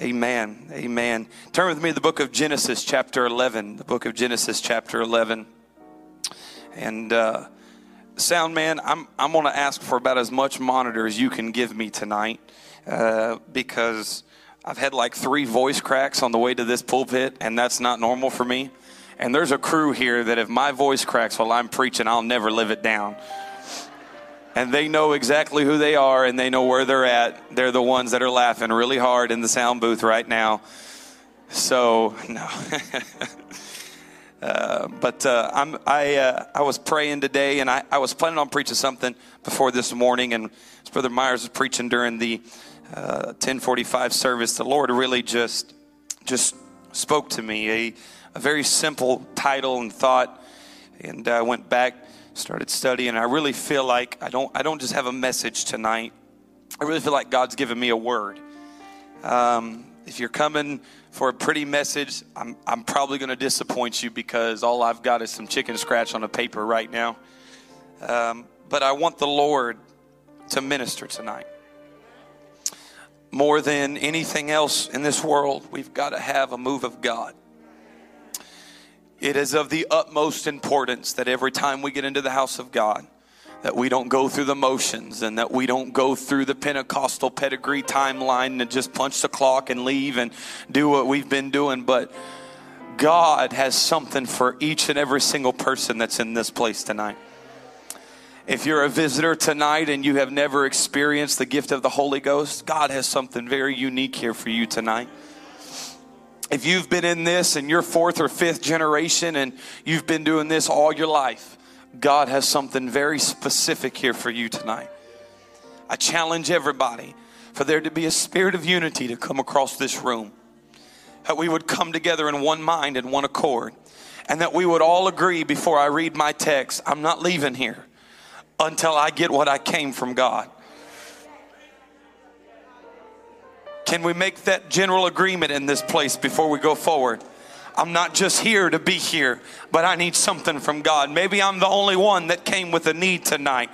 Amen. Amen. Turn with me to the book of Genesis, chapter 11. The book of Genesis, chapter 11. And, uh, sound man, I'm, I'm going to ask for about as much monitor as you can give me tonight uh, because I've had like three voice cracks on the way to this pulpit, and that's not normal for me. And there's a crew here that if my voice cracks while I'm preaching, I'll never live it down and they know exactly who they are and they know where they're at. They're the ones that are laughing really hard in the sound booth right now. So, no. uh, but uh, I'm, I, uh, I was praying today and I, I was planning on preaching something before this morning. And Brother Myers was preaching during the 1045 uh, service, the Lord really just, just spoke to me. A, a very simple title and thought. And I went back started studying. I really feel like I don't, I don't just have a message tonight. I really feel like God's given me a word. Um, if you're coming for a pretty message, I'm, I'm probably going to disappoint you because all I've got is some chicken scratch on a paper right now. Um, but I want the Lord to minister tonight. More than anything else in this world, we've got to have a move of God. It is of the utmost importance that every time we get into the house of God, that we don't go through the motions and that we don't go through the Pentecostal pedigree timeline and just punch the clock and leave and do what we've been doing. But God has something for each and every single person that's in this place tonight. If you're a visitor tonight and you have never experienced the gift of the Holy Ghost, God has something very unique here for you tonight if you've been in this and you're fourth or fifth generation and you've been doing this all your life, God has something very specific here for you tonight. I challenge everybody for there to be a spirit of unity to come across this room. That we would come together in one mind and one accord. And that we would all agree before I read my text, I'm not leaving here until I get what I came from God. Can we make that general agreement in this place before we go forward? I'm not just here to be here, but I need something from God. Maybe I'm the only one that came with a need tonight.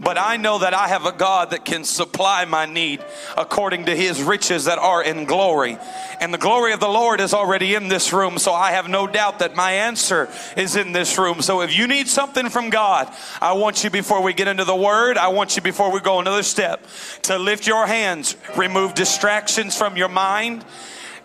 But I know that I have a God that can supply my need according to his riches that are in glory. And the glory of the Lord is already in this room. So I have no doubt that my answer is in this room. So if you need something from God, I want you before we get into the word, I want you before we go another step to lift your hands, remove distractions from your mind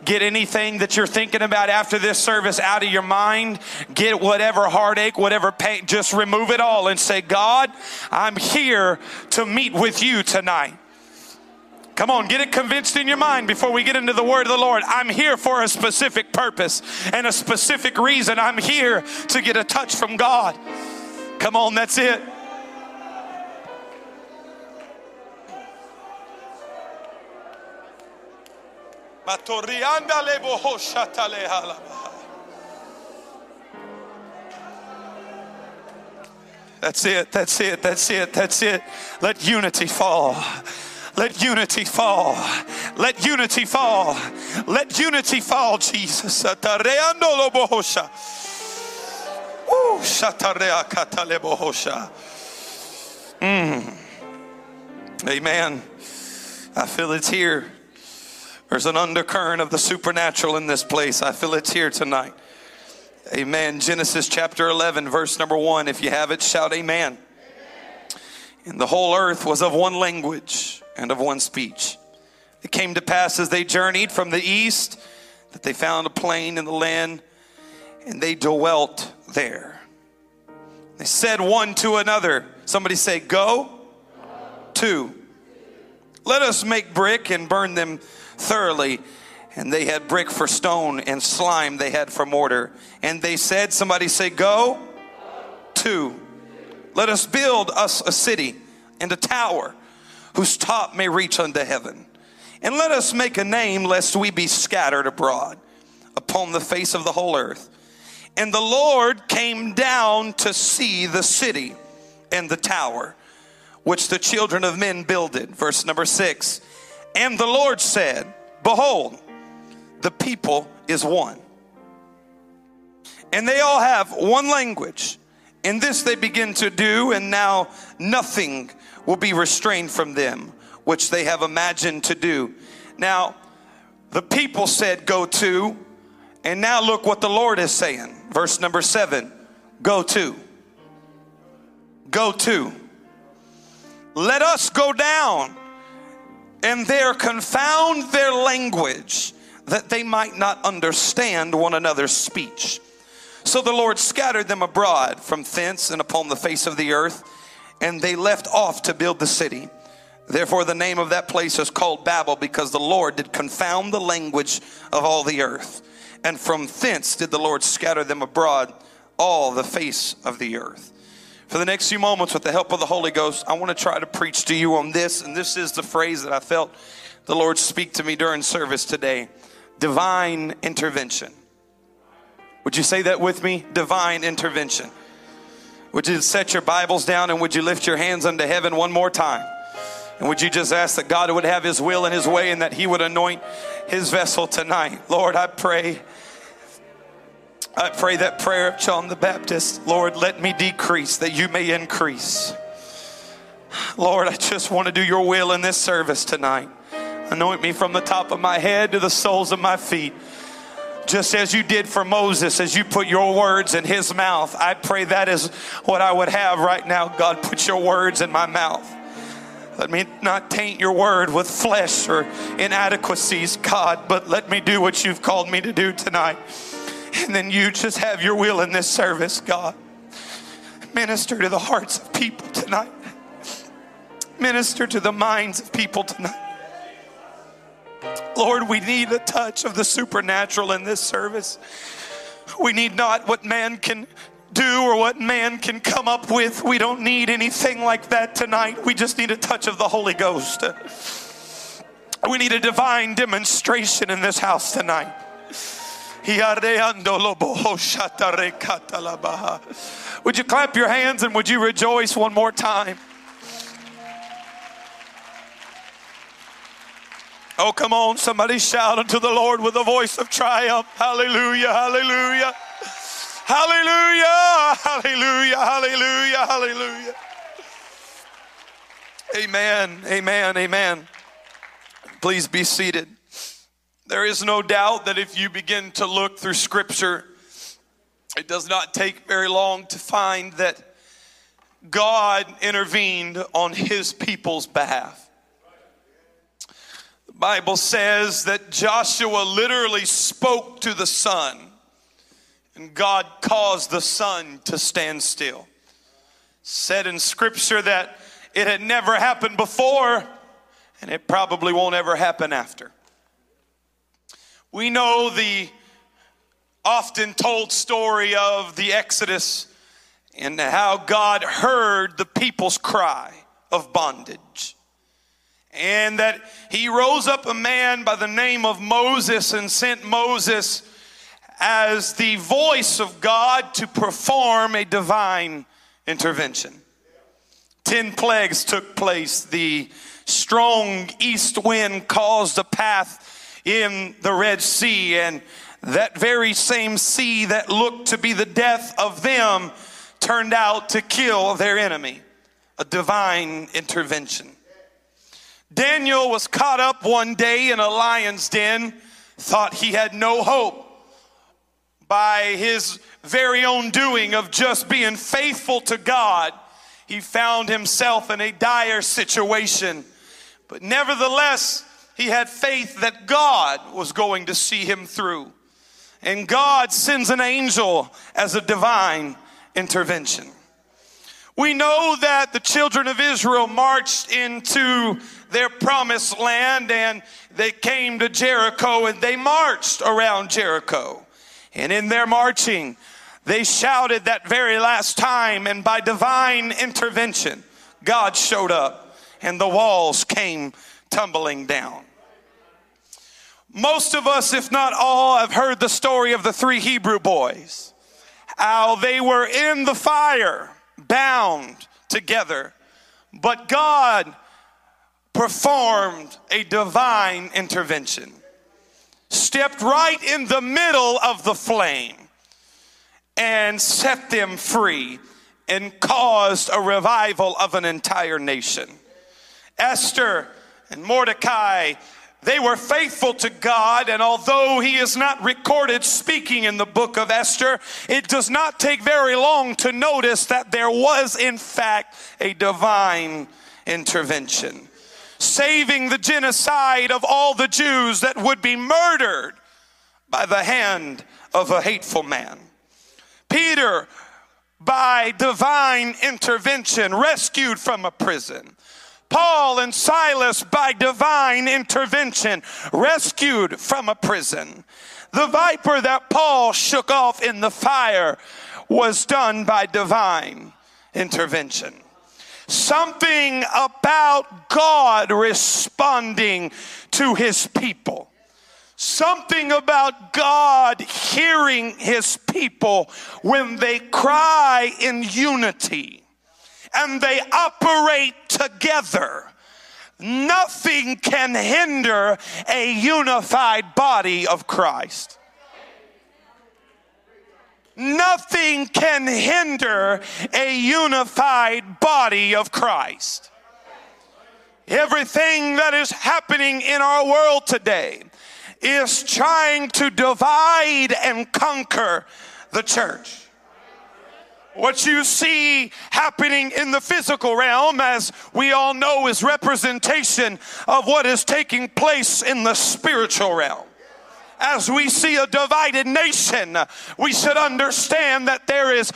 Get anything that you're thinking about after this service out of your mind. Get whatever heartache, whatever pain, just remove it all and say, God, I'm here to meet with you tonight. Come on, get it convinced in your mind before we get into the word of the Lord. I'm here for a specific purpose and a specific reason. I'm here to get a touch from God. Come on, that's it. That's it, that's it, that's it, that's it. Let unity fall. Let unity fall. Let unity fall. Let unity fall, Jesus. Mm. Amen. I feel it's here. There's an undercurrent of the supernatural in this place. I feel it's here tonight. Amen. Genesis chapter 11, verse number 1. If you have it, shout amen. amen. And the whole earth was of one language and of one speech. It came to pass as they journeyed from the east that they found a plain in the land and they dwelt there. They said one to another, somebody say, Go. Two. Let us make brick and burn them thoroughly. And they had brick for stone and slime they had for mortar. And they said, Somebody say, Go. Two. Let us build us a city and a tower whose top may reach unto heaven. And let us make a name lest we be scattered abroad upon the face of the whole earth. And the Lord came down to see the city and the tower which the children of men builded. Verse number six. And the Lord said, Behold, the people is one. And they all have one language. In this they begin to do, and now nothing will be restrained from them, which they have imagined to do. Now, The people said, Go to. And now look what the Lord is saying. Verse number seven Go to. Go to. Let us go down and there confound their language that they might not understand one another's speech. So the Lord scattered them abroad from thence and upon the face of the earth, and they left off to build the city. Therefore, the name of that place is called Babel, because the Lord did confound the language of all the earth. And from thence did the Lord scatter them abroad all the face of the earth. For the next few moments, with the help of the Holy Ghost, I want to try to preach to you on this. And this is the phrase that I felt the Lord speak to me during service today divine intervention. Would you say that with me? Divine intervention. Would you set your Bibles down and would you lift your hands unto heaven one more time? And would you just ask that God would have His will and His way and that He would anoint His vessel tonight? Lord, I pray. I pray that prayer of John the Baptist Lord, let me decrease that you may increase. Lord, I just want to do your will in this service tonight. Anoint me from the top of my head to the soles of my feet. Just as you did for Moses, as you put your words in his mouth, I pray that is what I would have right now. God, put your words in my mouth. Let me not taint your word with flesh or inadequacies, God, but let me do what you've called me to do tonight. And then you just have your will in this service, God. Minister to the hearts of people tonight. Minister to the minds of people tonight. Lord, we need a touch of the supernatural in this service. We need not what man can do or what man can come up with. We don't need anything like that tonight. We just need a touch of the Holy Ghost. We need a divine demonstration in this house tonight. Oh, uh-huh. Would you clap your hands and would you rejoice one more time? Oh, come on, somebody shout unto the Lord with a voice of triumph. Hallelujah, hallelujah. Hallelujah, hallelujah, hallelujah, hallelujah. Amen, amen, amen. Please be seated. There is no doubt that if you begin to look through Scripture, it does not take very long to find that God intervened on his people's behalf. The Bible says that Joshua literally spoke to the sun and God caused the sun to stand still. Said in scripture that it had never happened before and it probably won't ever happen after. We know the often told story of the Exodus and how God heard the people's cry of bondage. And that he rose up a man by the name of Moses and sent Moses as the voice of God to perform a divine intervention. Ten plagues took place. The strong east wind caused a path in the Red Sea, and that very same sea that looked to be the death of them turned out to kill their enemy. A divine intervention. Daniel was caught up one day in a lion's den, thought he had no hope by his very own doing of just being faithful to God, he found himself in a dire situation. But nevertheless, he had faith that God was going to see him through. And God sends an angel as a divine intervention. We know that the children of Israel marched into their promised land and they came to Jericho and they marched around Jericho. And in their marching, they shouted that very last time, and by divine intervention, God showed up and the walls came tumbling down. Most of us, if not all, have heard the story of the three Hebrew boys. How they were in the fire, bound together, but God performed a divine intervention stepped right in the middle of the flame and set them free and caused a revival of an entire nation. Esther and Mordecai They were faithful to God, and although he is not recorded speaking in the book of Esther, it does not take very long to notice that there was, in fact, a divine intervention, saving the genocide of all the Jews that would be murdered by the hand of a hateful man. Peter, by divine intervention, rescued from a prison. Paul and Silas, by divine intervention, rescued from a prison. The viper that Paul shook off in the fire was done by divine intervention. Something about God responding to his people. Something about God hearing his people when they cry in unity and they operate together. Nothing can hinder a unified body of Christ. Nothing can hinder a unified body of Christ. Everything that is happening in our world today is trying to divide and conquer the church. What you see happening in the physical realm, as we all know, is representation of what is taking place in the spiritual realm. As we see a divided nation, we should understand that there is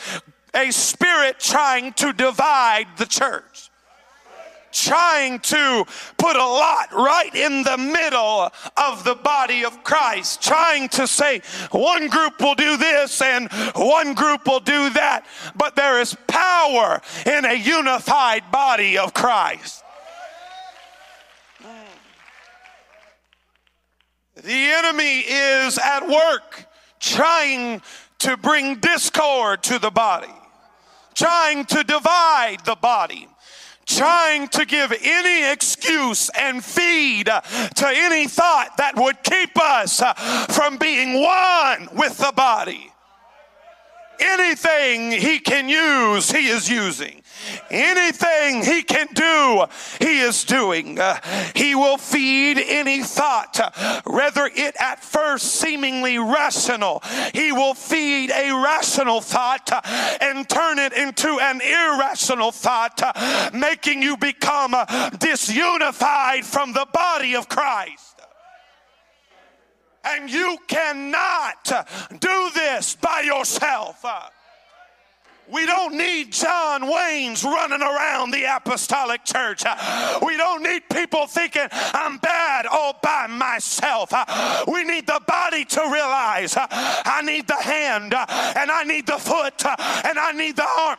a spirit trying to divide the church trying to put a lot right in the middle of the body of Christ, trying to say one group will do this and one group will do that. But there is power in a unified body of Christ. The enemy is at work trying to bring discord to the body, trying to divide the body trying to give any excuse and feed to any thought that would keep us from being one with the body. Anything he can use, he is using. Anything he can do, he is doing. Uh, he will feed any thought, whether it at first seemingly rational. He will feed a rational thought uh, and turn it into an irrational thought, uh, making you become disunified from the body of Christ. And you cannot do this by yourself. We don't need John Waynes running around the apostolic church. We don't need people thinking I'm bad all by myself. We need the body to realize I need the hand and I need the foot and I need the arm.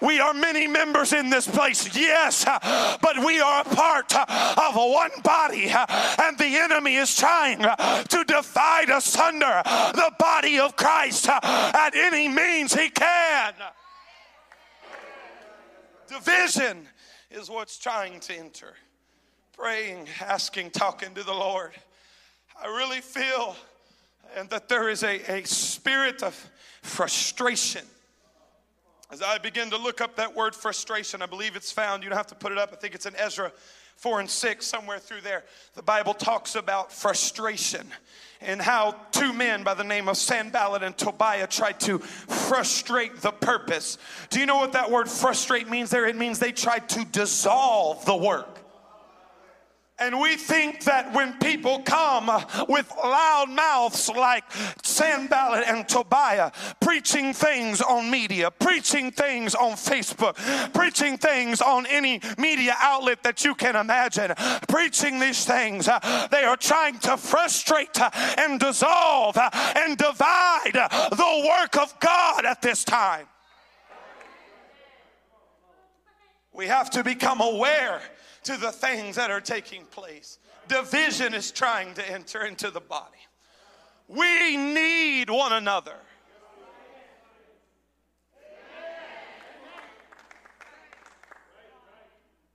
We are many members in this place, yes, but we are a part of one body, and the enemy is trying to divide asunder the body of Christ at any means he can. Division is what's trying to enter. Praying, asking, talking to the Lord. I really feel and that there is a, a spirit of frustration as I begin to look up that word frustration, I believe it's found. You don't have to put it up. I think it's in Ezra 4 and 6, somewhere through there. The Bible talks about frustration and how two men by the name of Sanballat and Tobiah tried to frustrate the purpose. Do you know what that word frustrate means there? It means they tried to dissolve the work. And we think that when people come with loud mouths like Sanballat and Tobiah, preaching things on media, preaching things on Facebook, preaching things on any media outlet that you can imagine, preaching these things, they are trying to frustrate and dissolve and divide the work of God at this time. We have to become aware to the things that are taking place. Division is trying to enter into the body. We need one another.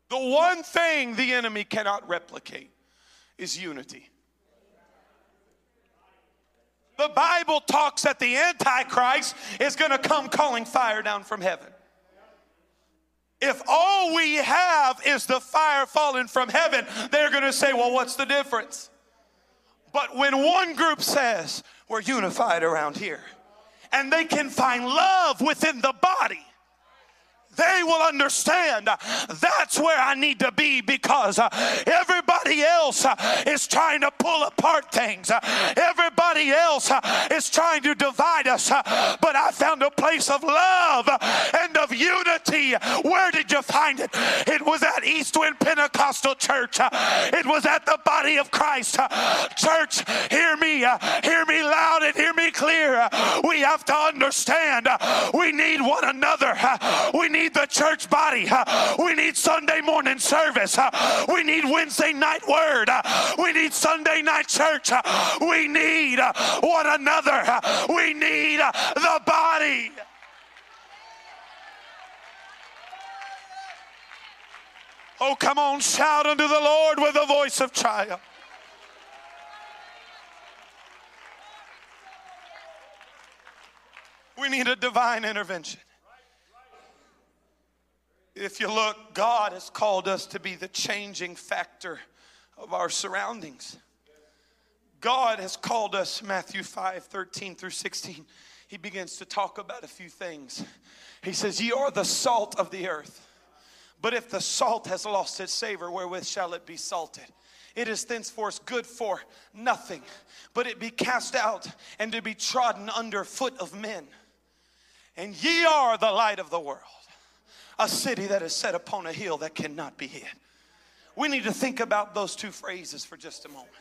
The one thing the enemy cannot replicate is unity. The Bible talks that the Antichrist is going to come calling fire down from heaven. If all we have is the fire falling from heaven, they're going to say, well, what's the difference? But when one group says, we're unified around here, and they can find love within the body, they will understand that's where I need to be because uh, everybody else uh, is trying to pull apart things. Uh, everybody else uh, is trying to divide us. Uh, but I found a place of love uh, and of unity. Where did you find it? It was at Eastwind Pentecostal Church. It was at the body of Christ. Church, hear me, hear me loud and hear me clear. We have to understand we need one another. We need the church body. We need Sunday morning service. We need Wednesday night word. Uh, we need Sunday night church. Uh, we need uh, one another. We need the body. Oh, come on, shout unto the Lord with a voice of triumph. We need a divine intervention. If you look, God has called us to be the changing factor of our surroundings. God has called us, Matthew 5 13 through 16. He begins to talk about a few things. He says, Ye are the salt of the earth. But if the salt has lost its savor, wherewith shall it be salted? It is thenceforth good for nothing, but it be cast out and to be trodden under foot of men. And ye are the light of the world a city that is set upon a hill that cannot be hid. We need to think about those two phrases for just a moment.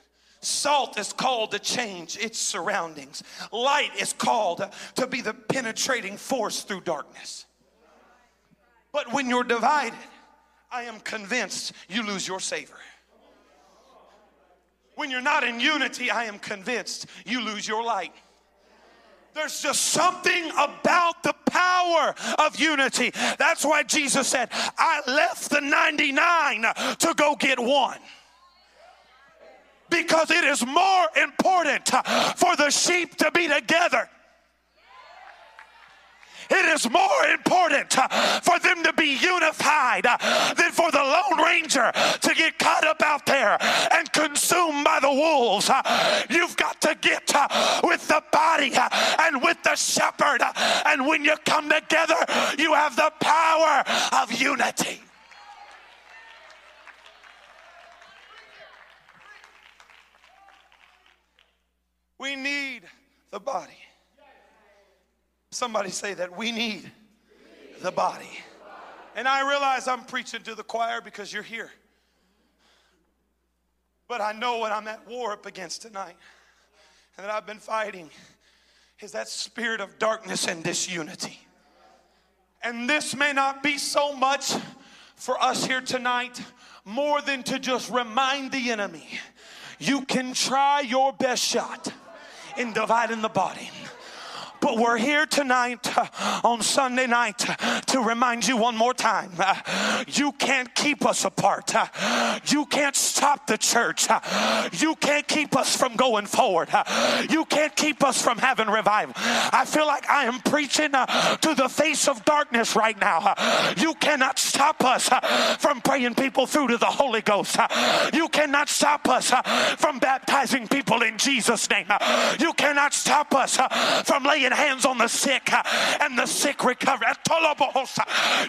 Salt is called to change its surroundings. Light is called to be the penetrating force through darkness. But when you're divided, I am convinced you lose your savor. When you're not in unity, I am convinced you lose your light. There's just something about the power of unity. That's why Jesus said, I left the 99 to go get one because it is more important for the sheep to be together it is more important for them to be unified than for the Lone Ranger to get caught up out there and consumed by the wolves. You've got to get with the body and with the shepherd. And when you come together, you have the power of unity. We need the body. Somebody say that we need the body. And I realize I'm preaching to the choir because you're here. But I know what I'm at war up against tonight and that I've been fighting is that spirit of darkness and disunity. And this may not be so much for us here tonight, more than to just remind the enemy you can try your best shot in dividing the body. But we're here tonight uh, on Sunday night uh, to remind you one more time uh, you can't keep us apart. Uh, you can't stop the church. Uh, you can't keep us from going forward. Uh, you can't keep us from having revival. I feel like I am preaching to the face of darkness right now. You cannot stop us from praying people through to the Holy Ghost. You cannot stop us from baptizing people in Jesus' name. You cannot stop us from laying hands on the sick uh, and the sick recover.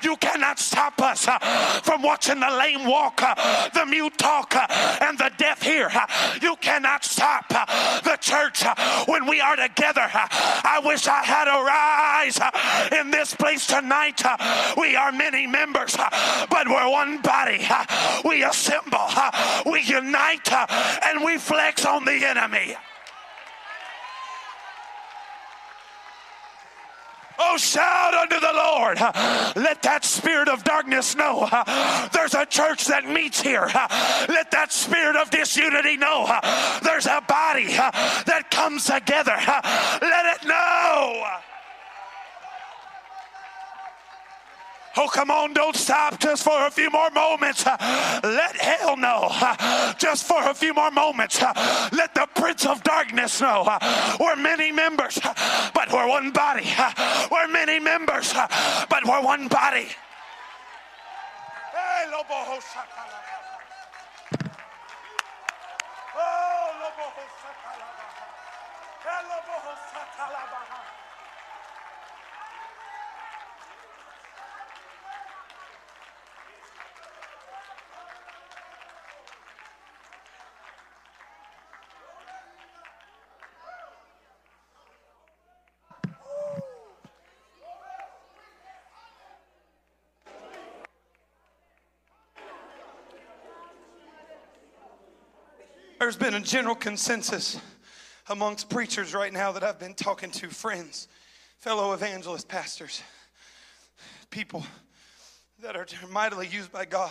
You cannot stop us uh, from watching the lame walk, uh, the mute talk, uh, and the deaf hear. Uh, you cannot stop uh, the church when we are together. I wish I had a rise in this place tonight. We are many members, but we're one body. We assemble, we unite, and we flex on the enemy. Oh, shout unto the Lord. Let that spirit of darkness know there's a church that meets here. Let that spirit of disunity know there's a body that comes together. Let it know. Oh, come on, don't stop just for a few more moments. Let hell know just for a few more moments. Let the prince of darkness know we're many members, but we're one body. We're many members, but we're one body. Oh, There's been a general consensus amongst preachers right now that I've been talking to, friends, fellow evangelist pastors, people that are mightily used by God,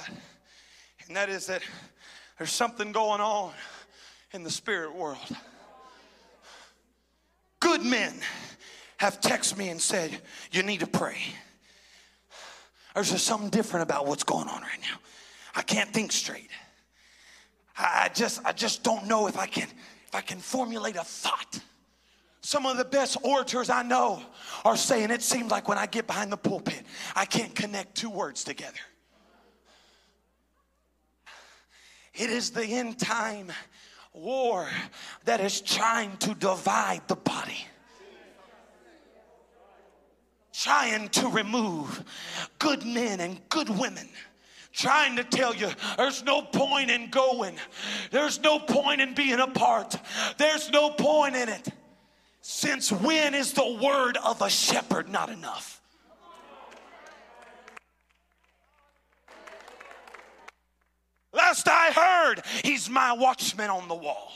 and that is that there's something going on in the spirit world. Good men have texted me and said, You need to pray. There's just something different about what's going on right now. I can't think straight. I just, I just don't know if I can, if I can formulate a thought. Some of the best orators I know are saying it seems like when I get behind the pulpit, I can't connect two words together. It is the end time war that is trying to divide the body, trying to remove good men and good women trying to tell you there's no point in going, there's no point in being apart, there's no point in it. Since when is the word of a shepherd not enough? Last I heard, he's my watchman on the wall.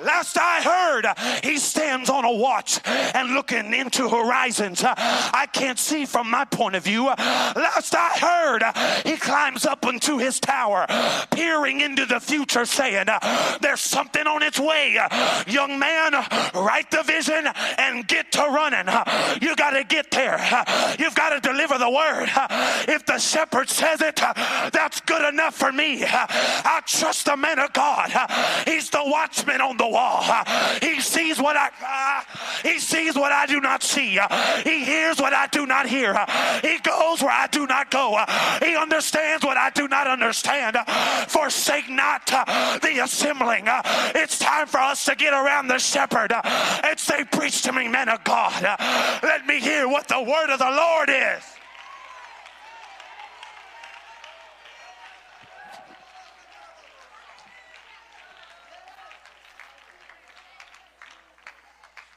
Last I heard, he stands on a watch and looking into horizons. I can't see from my point of view. Last I heard, he climbs up into his tower, peering into the future, saying, There's something on its way. Young man, write the vision and get to running. You got to get there. You've got to deliver the word. If the shepherd says it, that's good enough for me. I trust the man of God. He's the watchman on the wall. He sees what I uh, he sees what I do not see. He hears what I do not hear. He goes where I do not go. He understands what I do not understand. Forsake not uh, the assembling. It's time for us to get around the shepherd and say, Preach to me, men of God. Let me hear what the word of the Lord is.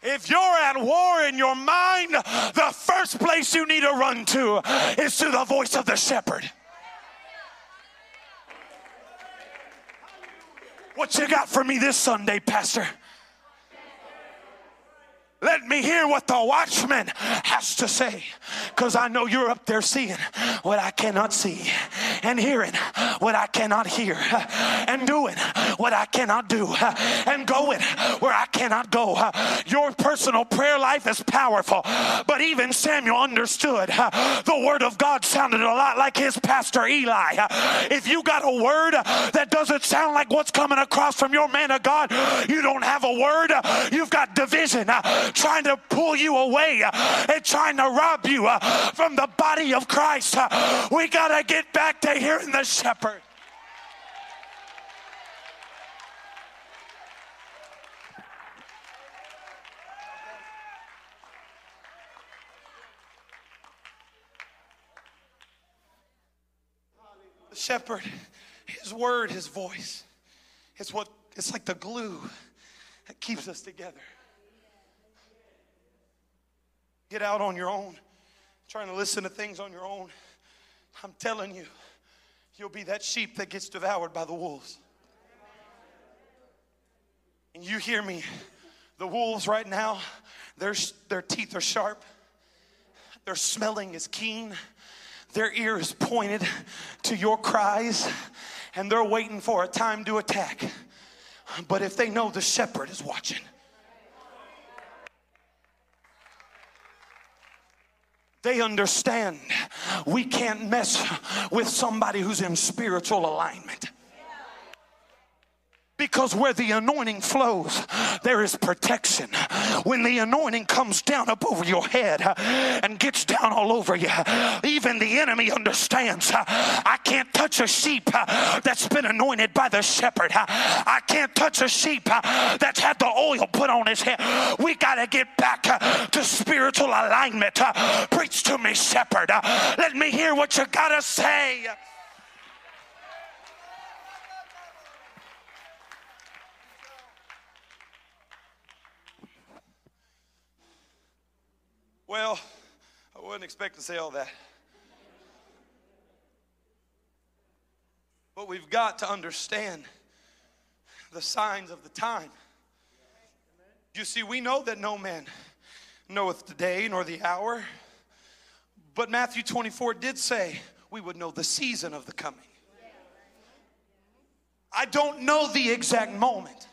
If you're at war in your mind, the first place you need to run to is to the voice of the shepherd. What you got for me this Sunday, Pastor? Let me hear what the watchman has to say. Because I know you're up there seeing what I cannot see, and hearing what I cannot hear, and doing what I cannot do, and going where I cannot go. Your personal prayer life is powerful, but even Samuel understood the word of God sounded a lot like his pastor Eli. If you got a word that doesn't sound like what's coming across from your man of God, you don't have a word, you've got division trying to pull you away and trying to rob you uh, from the body of Christ. Uh, we got to get back to hearing the shepherd. The shepherd, his word, his voice, it's what it's like the glue that keeps us together get out on your own, trying to listen to things on your own, I'm telling you, you'll be that sheep that gets devoured by the wolves. And you hear me, the wolves right now, their, their teeth are sharp, their smelling is keen, their ear is pointed to your cries, and they're waiting for a time to attack. But if they know the shepherd is watching, They understand we can't mess with somebody who's in spiritual alignment Because where the anointing flows, there is protection. When the anointing comes down up over your head uh, and gets down all over you, even the enemy understands uh, I can't touch a sheep uh, that's been anointed by the shepherd. I can't touch a sheep that's had the oil put on his head. We got to get back to spiritual alignment. Preach to me, shepherd. Let me hear what you got to say. Well, I wasn't expecting to say all that. But we've got to understand the signs of the time. You see, we know that no man knoweth the day nor the hour. But Matthew 24 did say we would know the season of the coming. I don't know the exact moment,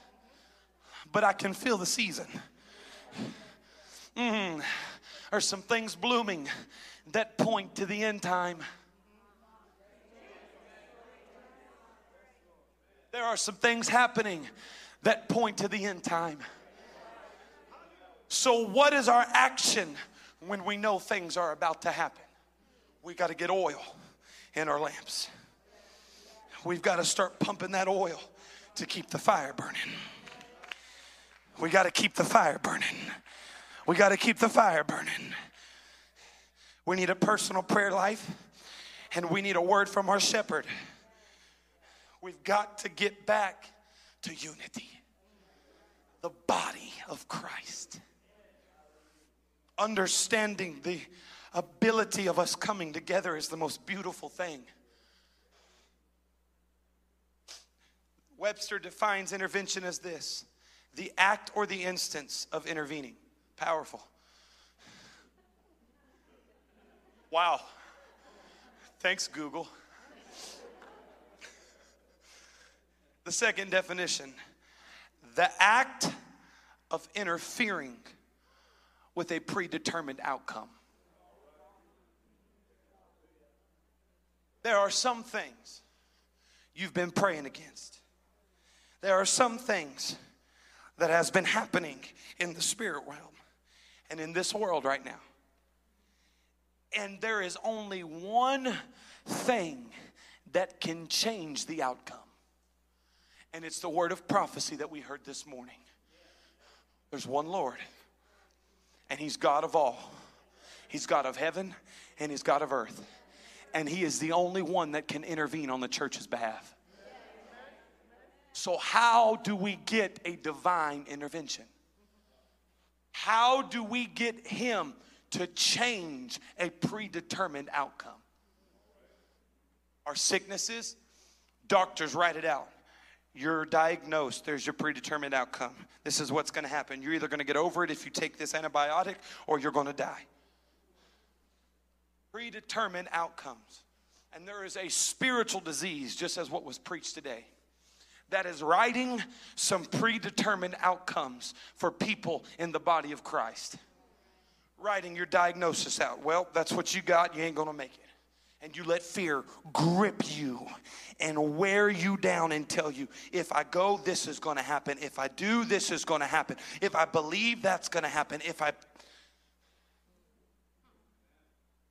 but I can feel the season. There's some things blooming that point to the end time. There are some things happening that point to the end time. So, what is our action when we know things are about to happen? We got to get oil in our lamps. We've got to start pumping that oil to keep the fire burning. We got to keep the fire burning. We got to keep the fire burning. We need a personal prayer life and we need a word from our shepherd. We've got to get back to unity, the body of Christ. Understanding the ability of us coming together is the most beautiful thing. Webster defines intervention as this the act or the instance of intervening. Powerful. Wow. Thanks, Google. The second definition the act of interfering with a predetermined outcome. There are some things you've been praying against. There are some things that has been happening in the spirit realm and in this world right now. And there is only one thing that can change the outcome. And it's the word of prophecy that we heard this morning. There's one Lord, and He's God of all. He's God of heaven, and He's God of earth. And He is the only one that can intervene on the church's behalf. So, how do we get a divine intervention? How do we get Him to change a predetermined outcome? Our sicknesses, doctors write it out. You're diagnosed, there's your predetermined outcome. This is what's going to happen. You're either going to get over it if you take this antibiotic or you're going to die. Predetermined outcomes. And there is a spiritual disease, just as what was preached today, that is writing some predetermined outcomes for people in the body of Christ. Writing your diagnosis out. Well, that's what you got, you ain't going to make it and you let fear grip you and wear you down and tell you, if I go, this is going to happen. If I do, this is going to happen. If I believe, that's going to happen. If I.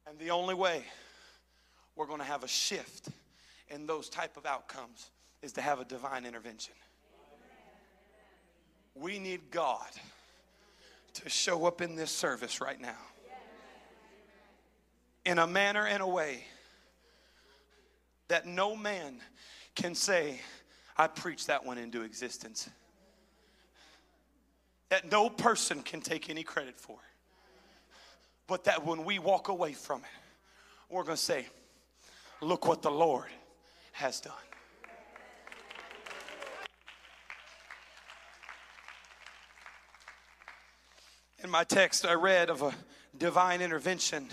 And the only way we're going to have a shift in those type of outcomes is to have a divine intervention. We need God to show up in this service right now in a manner and a way that no man can say, I preached that one into existence. That no person can take any credit for. But that when we walk away from it, we're going to say, Look what the Lord has done. In my text, I read of a divine intervention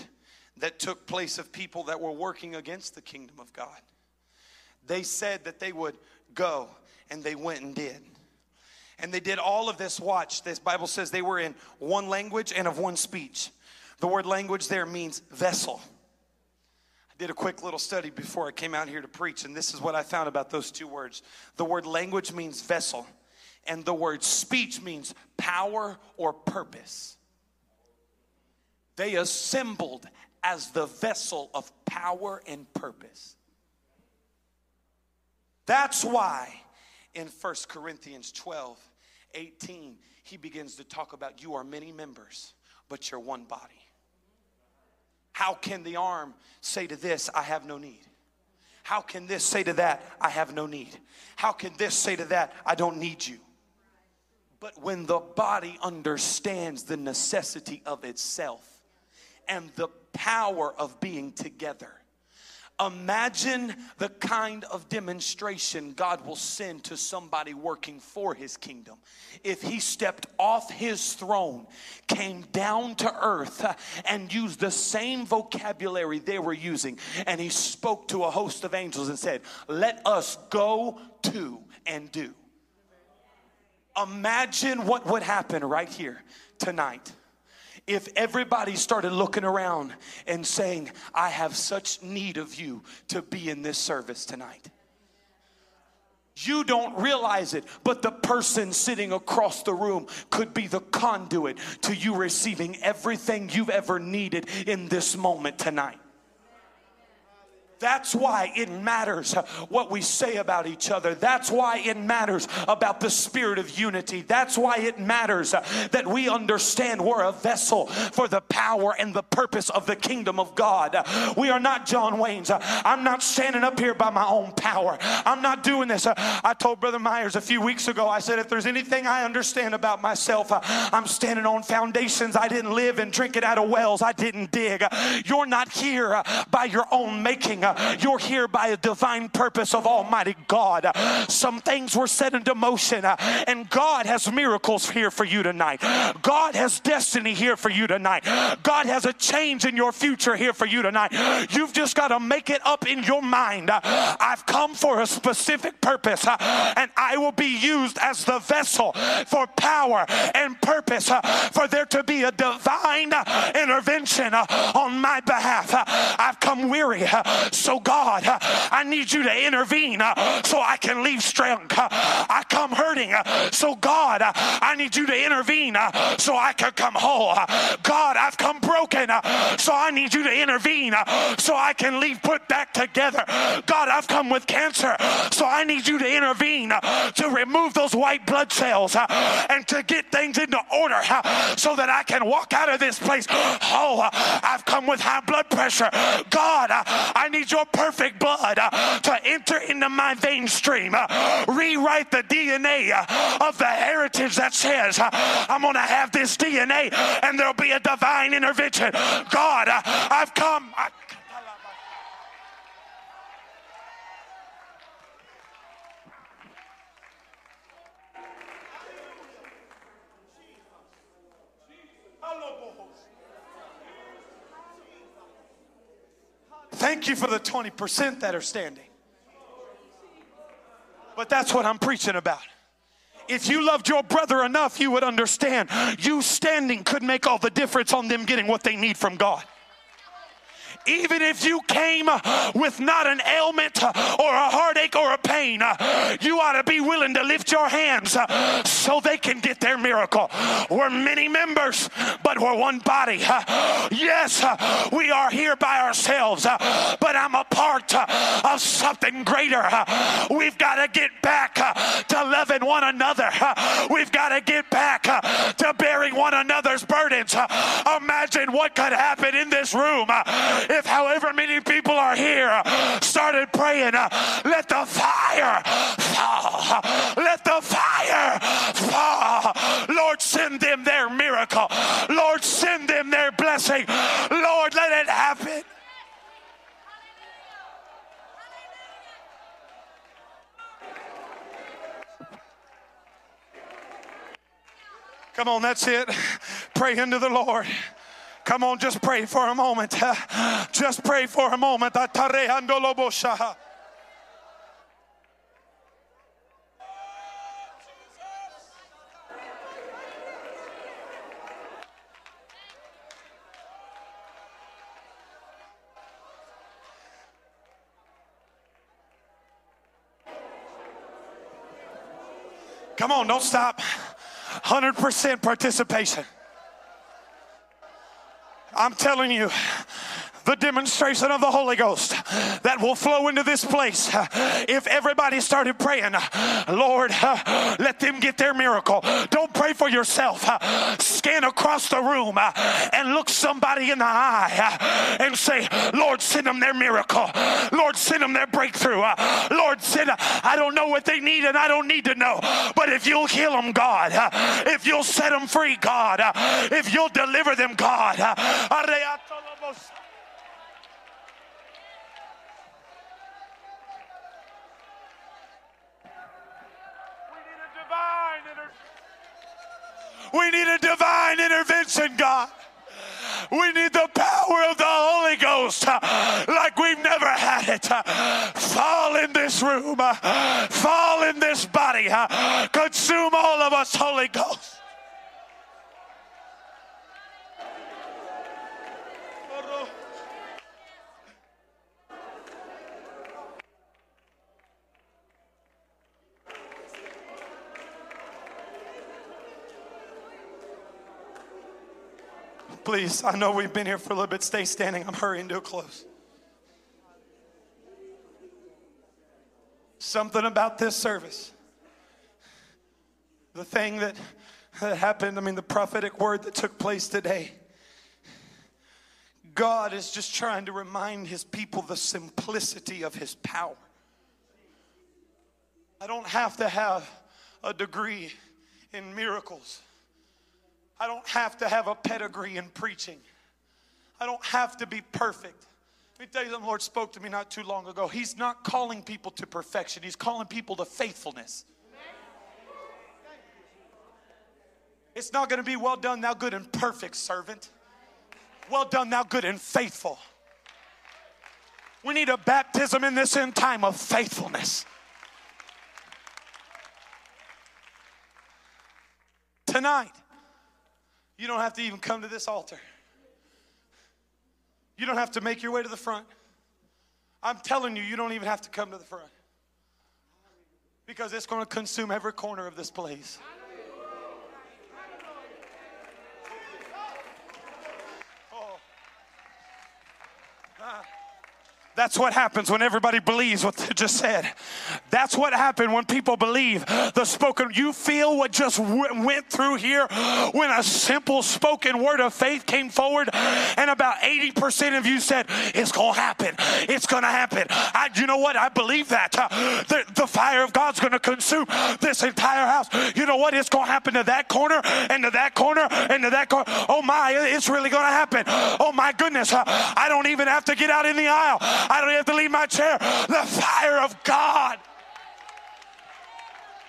that took place of people that were working against the kingdom of God. They said that they would go, and they went and did. And they did all of this. Watch, this Bible says they were in one language and of one speech. The word language there means vessel. I did a quick little study before I came out here to preach, and this is what I found about those two words. The word language means vessel, and the word speech means power or purpose. They assembled as the vessel of power and purpose. That's why in 1 Corinthians 12 18, he begins to talk about you are many members, but you're one body. How can the arm say to this, I have no need? How can this say to that, I have no need? How can this say to that, I don't need you? But when the body understands the necessity of itself and the power of being together, Imagine the kind of demonstration God will send to somebody working for his kingdom. If he stepped off his throne, came down to earth, and used the same vocabulary they were using, and he spoke to a host of angels and said, Let us go to and do. Imagine what would happen right here tonight if everybody started looking around and saying, I have such need of you to be in this service tonight. You don't realize it, but the person sitting across the room could be the conduit to you receiving everything you've ever needed in this moment tonight. That's why it matters what we say about each other. That's why it matters about the spirit of unity. That's why it matters that we understand we're a vessel for the power and the purpose of the kingdom of God. We are not John Wayne's. I'm not standing up here by my own power. I'm not doing this. I told Brother Myers a few weeks ago, I said, if there's anything I understand about myself, I'm standing on foundations I didn't live and drinking out of wells I didn't dig. You're not here by your own making. You're here by a divine purpose of Almighty God. Some things were set into motion, and God has miracles here for you tonight. God has destiny here for you tonight. God has a change in your future here for you tonight. You've just got to make it up in your mind. I've come for a specific purpose, and I will be used as the vessel for power and purpose for there to be a divine intervention on my behalf. I've come weary. So, God, uh, I need you to intervene uh, so I can leave strong. Uh, I come hurting. So, God, I need you to intervene so I can come whole. God, I've come broken. So, I need you to intervene so I can leave put back together. God, I've come with cancer. So, I need you to intervene to remove those white blood cells and to get things into order so that I can walk out of this place. Oh, I've come with high blood pressure. God, I need your perfect blood uh, to enter into my vein stream. Uh, rewrite the DNA uh, of the heritage that says I'm going to have this DNA and there'll be a divine intervention. God, I've come. I, Thank you for the 20% that are standing. But that's what I'm preaching about. If you loved your brother enough, you would understand you standing could make all the difference on them getting what they need from God even if you came with not an ailment or a heartache or a pain, you ought to be willing to lift your hands so they can get their miracle. We're many members, but we're one body. Yes, we are here by ourselves, but I'm a part of something greater. We've got to get back to loving one another. We've got to get back to bearing one another's burdens. Imagine what could happen in this room if however many people are here uh, started praying, uh, let the fire fall. Let the fire fall. Lord, send them their miracle. Lord, send them their blessing. Lord, let it happen. Come on, that's it. Pray into the Lord. Come on, just pray for a moment. Just pray for a moment. Come on, don't stop. 100% participation. I'm telling you, the demonstration of the Holy Ghost that will flow into this place. If everybody started praying, Lord, let them get their miracle. Don't pray for yourself. Scan across the room and look somebody in the eye and say, Lord, send them their miracle. Lord, send them their breakthrough. Lord, send, I don't know what they need and I don't need to know. But if you'll heal them, God, if you'll set them free, God, if you'll deliver them, God. We need a divine intervention, God. We need the power of the Holy Ghost uh, like we've never had it. Uh, fall in this room, uh, fall in this body, consume all of us, Holy Ghost. Please, I know we've been here for a little bit. Stay standing. I'm hurrying to a close. Something about this service, the thing that, that happened, I mean, the prophetic word that took place today. God is just trying to remind his people the simplicity of his power. I don't have to have a degree in miracles. I don't have to have a pedigree in preaching. I don't have to be perfect. Let me tell you, the Lord spoke to me not too long ago. He's not calling people to perfection, He's calling people to faithfulness. It's not going to be well done, thou good and perfect servant. Well done, thou good and faithful. We need a baptism in this end time of faithfulness. Tonight, you don't have to even come to this altar. You don't have to make your way to the front. I'm telling you, you don't even have to come to the front because it's going to consume every corner of this place. Oh. Ah. That's what happens when everybody believes what they just said. That's what happened when people believe the spoken. You feel what just w- went through here when a simple spoken word of faith came forward, and about 80% of you said, It's going to happen. It's going to happen. I, you know what? I believe that. Uh, the, the fire of God's going to consume this entire house. You know what? It's going to happen to that corner, and to that corner, and to that corner. Oh my, it's really going to happen. Oh my goodness. Uh, I don't even have to get out in the aisle. I don't have to leave my chair. The fire of God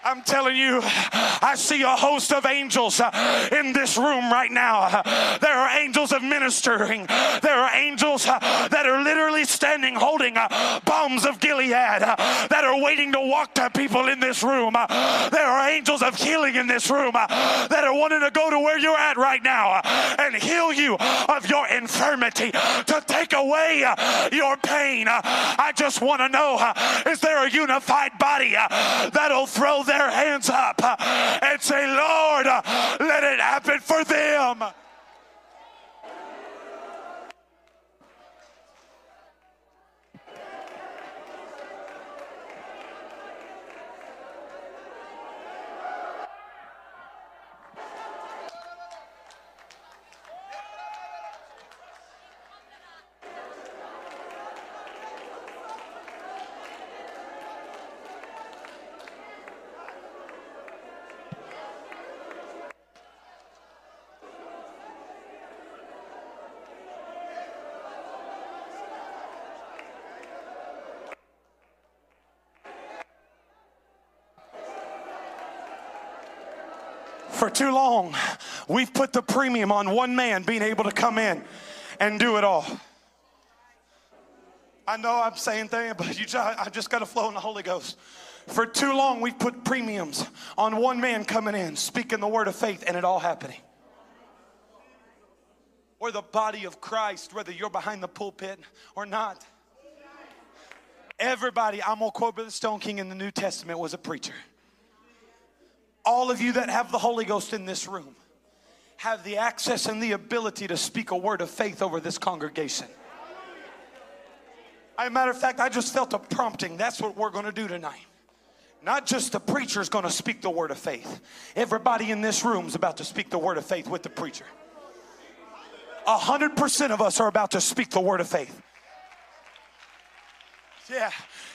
I'm telling you, I see a host of angels uh, in this room right now. Uh, there are angels of ministering. There are angels uh, that are literally standing holding uh, balms of Gilead uh, that are waiting to walk to people in this room. Uh, there are angels of healing in this room that are wanting to go to where you're at right now and heal you of your infirmity, to take away your pain. I just want to know is there a unified body that'll throw their hands up and say, Lord, let it happen for them. Too long, we've put the premium on one man being able to come in and do it all. I know I'm saying things, but you just, I just got to flow in the Holy Ghost. For too long, we've put premiums on one man coming in, speaking the word of faith, and it all happening. Or the body of Christ, whether you're behind the pulpit or not. Everybody, I'm going to quote Brother Stoneking in the New Testament, was a preacher. All of you that have the Holy Ghost in this room have the access and the ability to speak a word of faith over this congregation. As a matter of fact, I just felt a prompting. That's what we're going to do tonight. Not just the preacher is going to speak the word of faith. Everybody in this room is about to speak the word of faith with the preacher. A hundred percent of us are about to speak the word of faith. Yeah.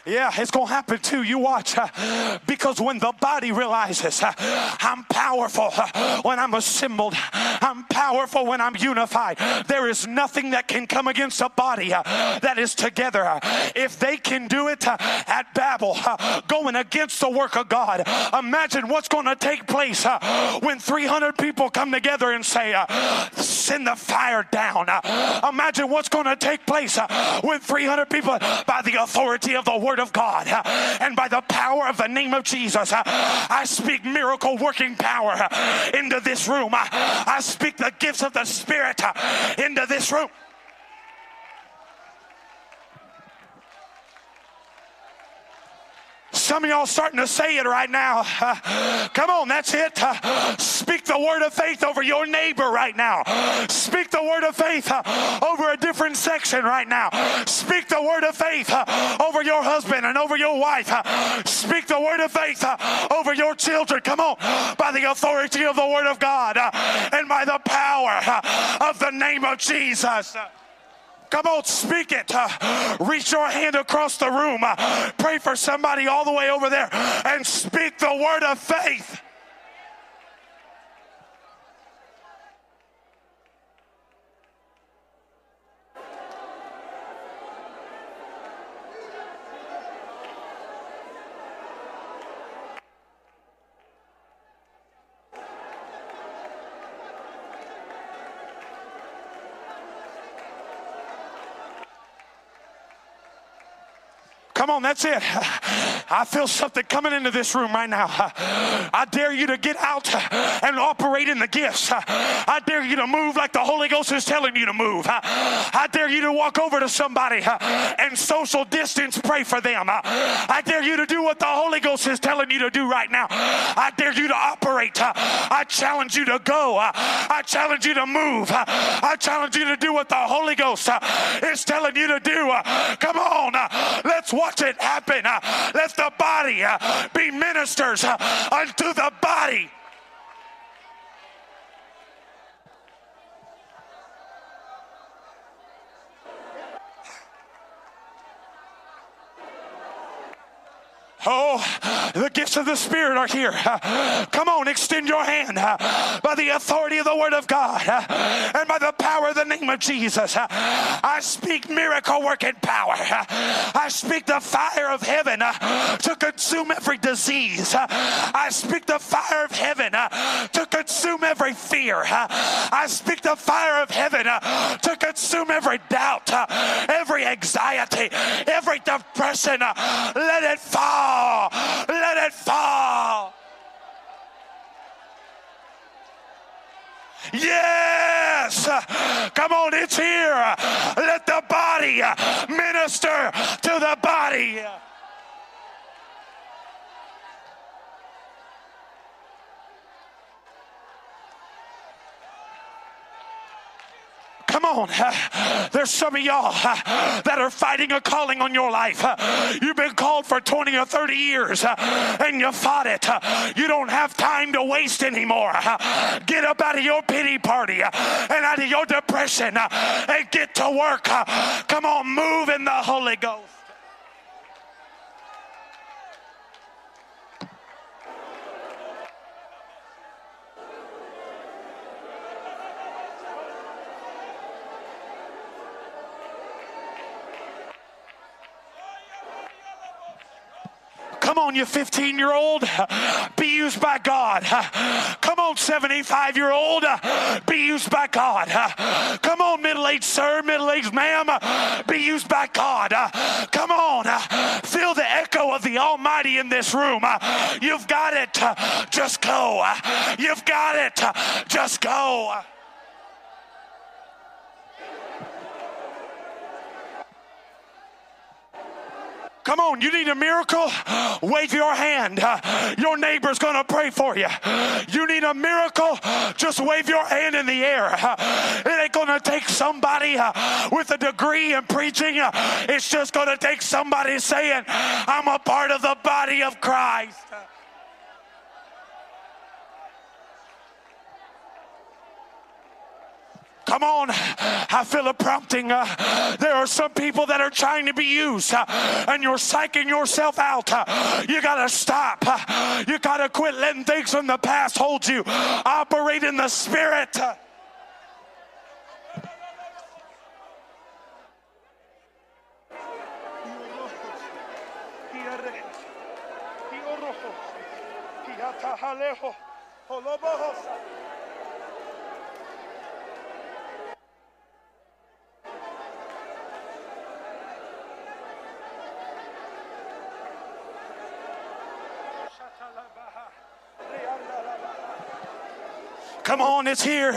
Yeah, it's going to happen too. You watch. Uh, because when the body realizes uh, I'm powerful uh, when I'm assembled, I'm powerful when I'm unified, there is nothing that can come against a body uh, that is together. If they can do it uh, at Babel, uh, going against the work of God, imagine what's going to take place when 300 people come together and say, Send the fire down. imagine what's going to take place when 300 people, by the authority of the word, Word of God and by the power of the name of Jesus, I speak miracle working power into this room. I speak the gifts of the Spirit into this room. Some of y'all starting to say it right now. Uh, come on, that's it. Uh, speak the word of faith over your neighbor right now. Speak the word of faith uh, over a different section right now. Speak the word of faith uh, over your husband and over your wife. Uh, speak the word of faith uh, over your children. Come on, by the authority of the word of God and by the power of the name of Jesus. Come on, speak it. Uh, reach your hand across the room. Uh, pray for somebody all the way over there and speak the word of faith. Come on, that's it. I feel something coming into this room right now. I dare you to get out and operate in the gifts. I dare you to move like the Holy Ghost is telling you to move. I dare you to walk over to somebody and social distance pray for them. I dare you to do what the Holy Ghost is telling you to do right now. I dare you to operate. I challenge you to go. I challenge you to move. I challenge you to do what the Holy Ghost is telling you to do. Come on, let's watch watch it happen. Uh, let the body uh, be ministers uh, unto the body. Oh, the gifts of the Spirit are here. Come on, extend your hand by the authority of the Word of God and by the power of the name of Jesus. I speak miracle working power. I speak the fire of heaven to consume every disease. I speak the fire of heaven to consume every fear. I speak the fire of heaven to consume every doubt, every anxiety, every depression. Let it fall fall. Let it fall. Yes. Come on, it's here. Let the body minister to the body. Come on. There's some of y'all that are fighting a calling on your life. You've been called for 20 or 30 years and you fought it. You don't have time to waste anymore. Get up out of your pity party and out of your depression and get to work. Come on, move in the Holy Ghost. Come on, you 15 year old, be used by God. Come on, 75 year old, be used by God. Come on, middle aged sir, middle aged ma'am, be used by God. Come on, feel the echo of the Almighty in this room. You've got it, just go. You've got it, just go. Come on, you need a miracle? Wave your hand. Your neighbor's going to pray for you. You need a miracle? Just wave your hand in the air. It ain't going to take somebody uh, with a degree in preaching. It's just going to take somebody saying, I'm a part of the body of Christ. Come on, I feel a prompting. Uh, there are some people that are trying to be used, uh, and you're psyching yourself out. Uh, you got to stop. Uh, you got to quit letting things from the past hold you. Operate in the Spirit. Come on, it's here.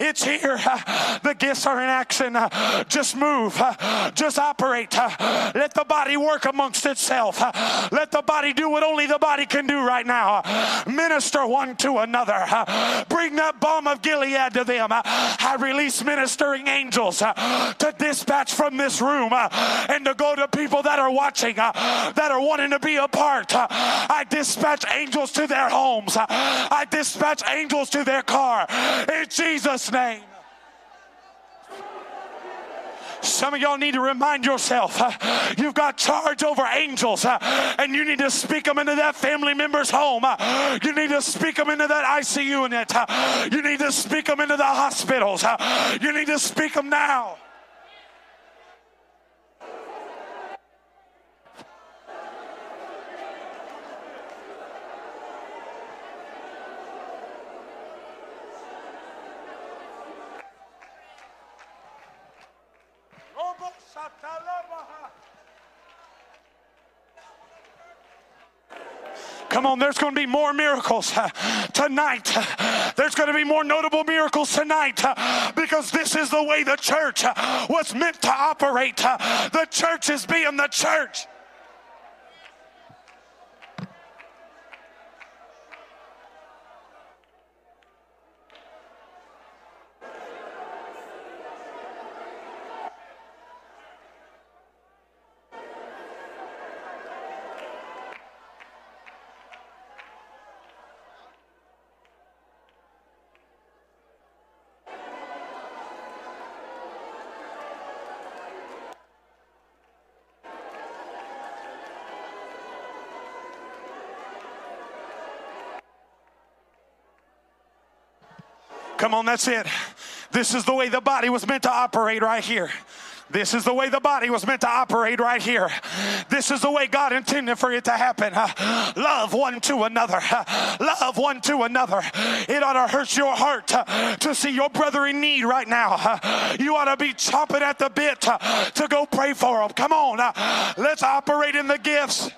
It's here. The gifts are in action. Just move. Just operate. Let the body work amongst itself. Let the body do what only the body can do right now. Minister one to another. Bring that balm of Gilead to them. I release ministering angels to dispatch from this room and to go to people that are watching, that are wanting to be a part. I dispatch angels to their homes. I dispatch angels to their car in Jesus' name. Some of y'all need to remind yourself uh, you've got charge over angels uh, and you need to speak them into that family member's home. Uh, you need to speak them into that ICU unit. Uh, you need to speak them into the hospitals. Uh, you need to speak them now. There's going to be more miracles uh, tonight. There's going to be more notable miracles tonight uh, because this is the way the church uh, was meant to operate. The church is being the church. Come on, that's it. This is the way the body was meant to operate right here. This is the way the body was meant to operate right here. This is the way God intended for it to happen. Love one to another. Love one to another. It ought to hurt your heart to see your brother in need right now. you ought to be chomping at the bit to go pray for him. Come on, let's operate in the gifts.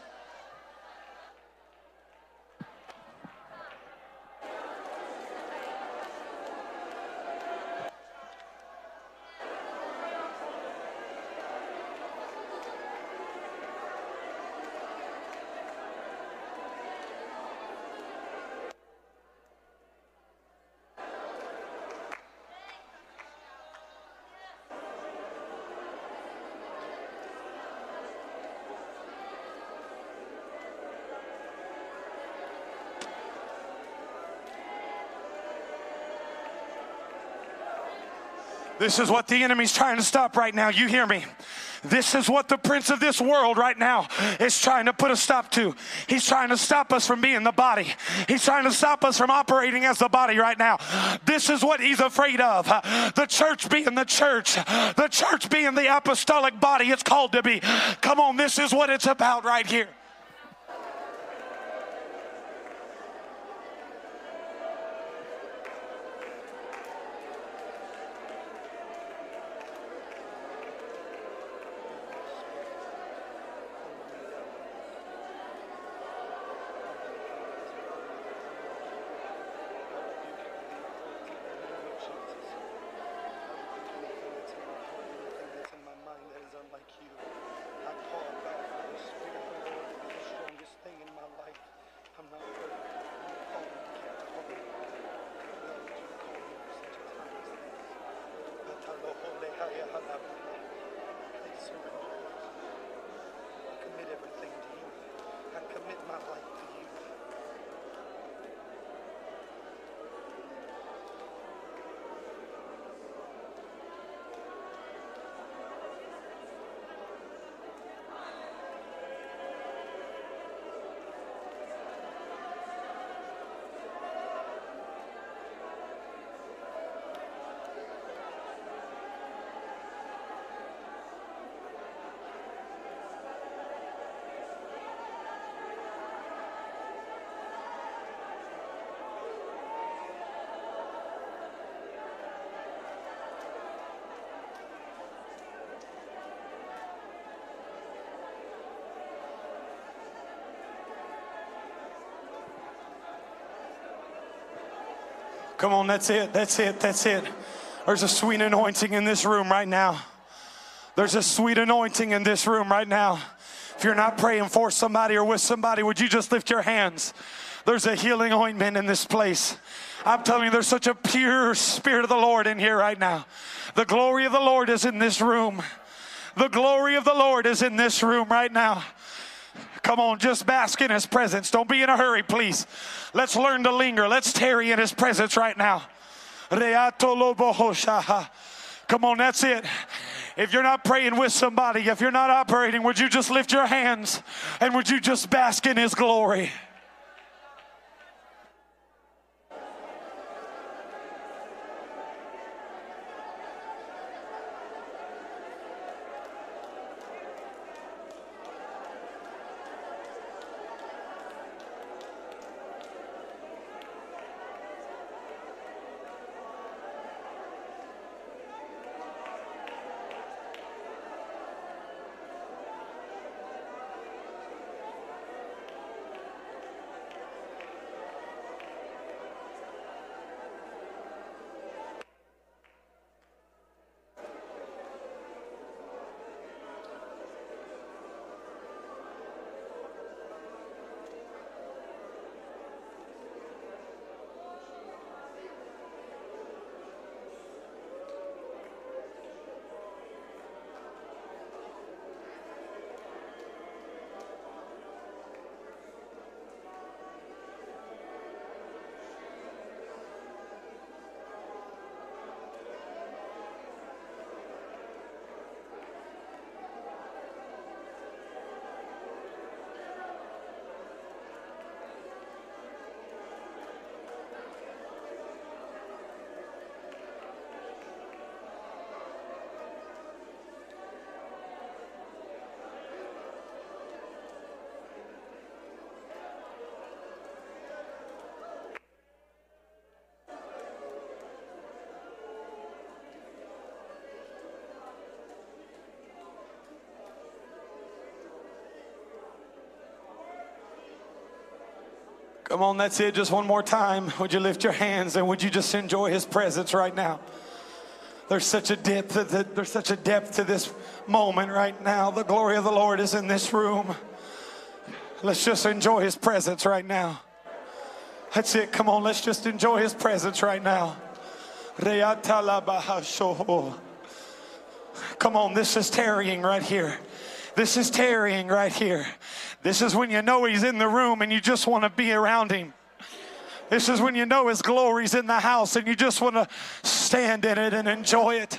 This is what the enemy's trying to stop right now. You hear me? This is what the prince of this world right now is trying to put a stop to. He's trying to stop us from being the body. He's trying to stop us from operating as the body right now. This is what he's afraid of. The church being the church, the church being the apostolic body it's called to be. Come on, this is what it's about right here. Come on, that's it, that's it, that's it. There's a sweet anointing in this room right now. There's a sweet anointing in this room right now. If you're not praying for somebody or with somebody, would you just lift your hands? There's a healing ointment in this place. I'm telling you, there's such a pure spirit of the Lord in here right now. The glory of the Lord is in this room. The glory of the Lord is in this room right now. Come on, just bask in His presence. Don't be in a hurry, please. Let's learn to linger. Let's tarry in His presence right now. Come on, that's it. If you're not praying with somebody, if you're not operating, would you just lift your hands and would you just bask in His glory? Come on, that's it. Just one more time. Would you lift your hands and would you just enjoy his presence right now? There's such a depth, there's such a depth to this moment right now. The glory of the Lord is in this room. Let's just enjoy his presence right now. That's it. Come on, let's just enjoy his presence right now. Come on, this is tarrying right here. This is tarrying right here. This is when you know He's in the room and you just want to be around Him. This is when you know His glory's in the house and you just want to stand in it and enjoy it.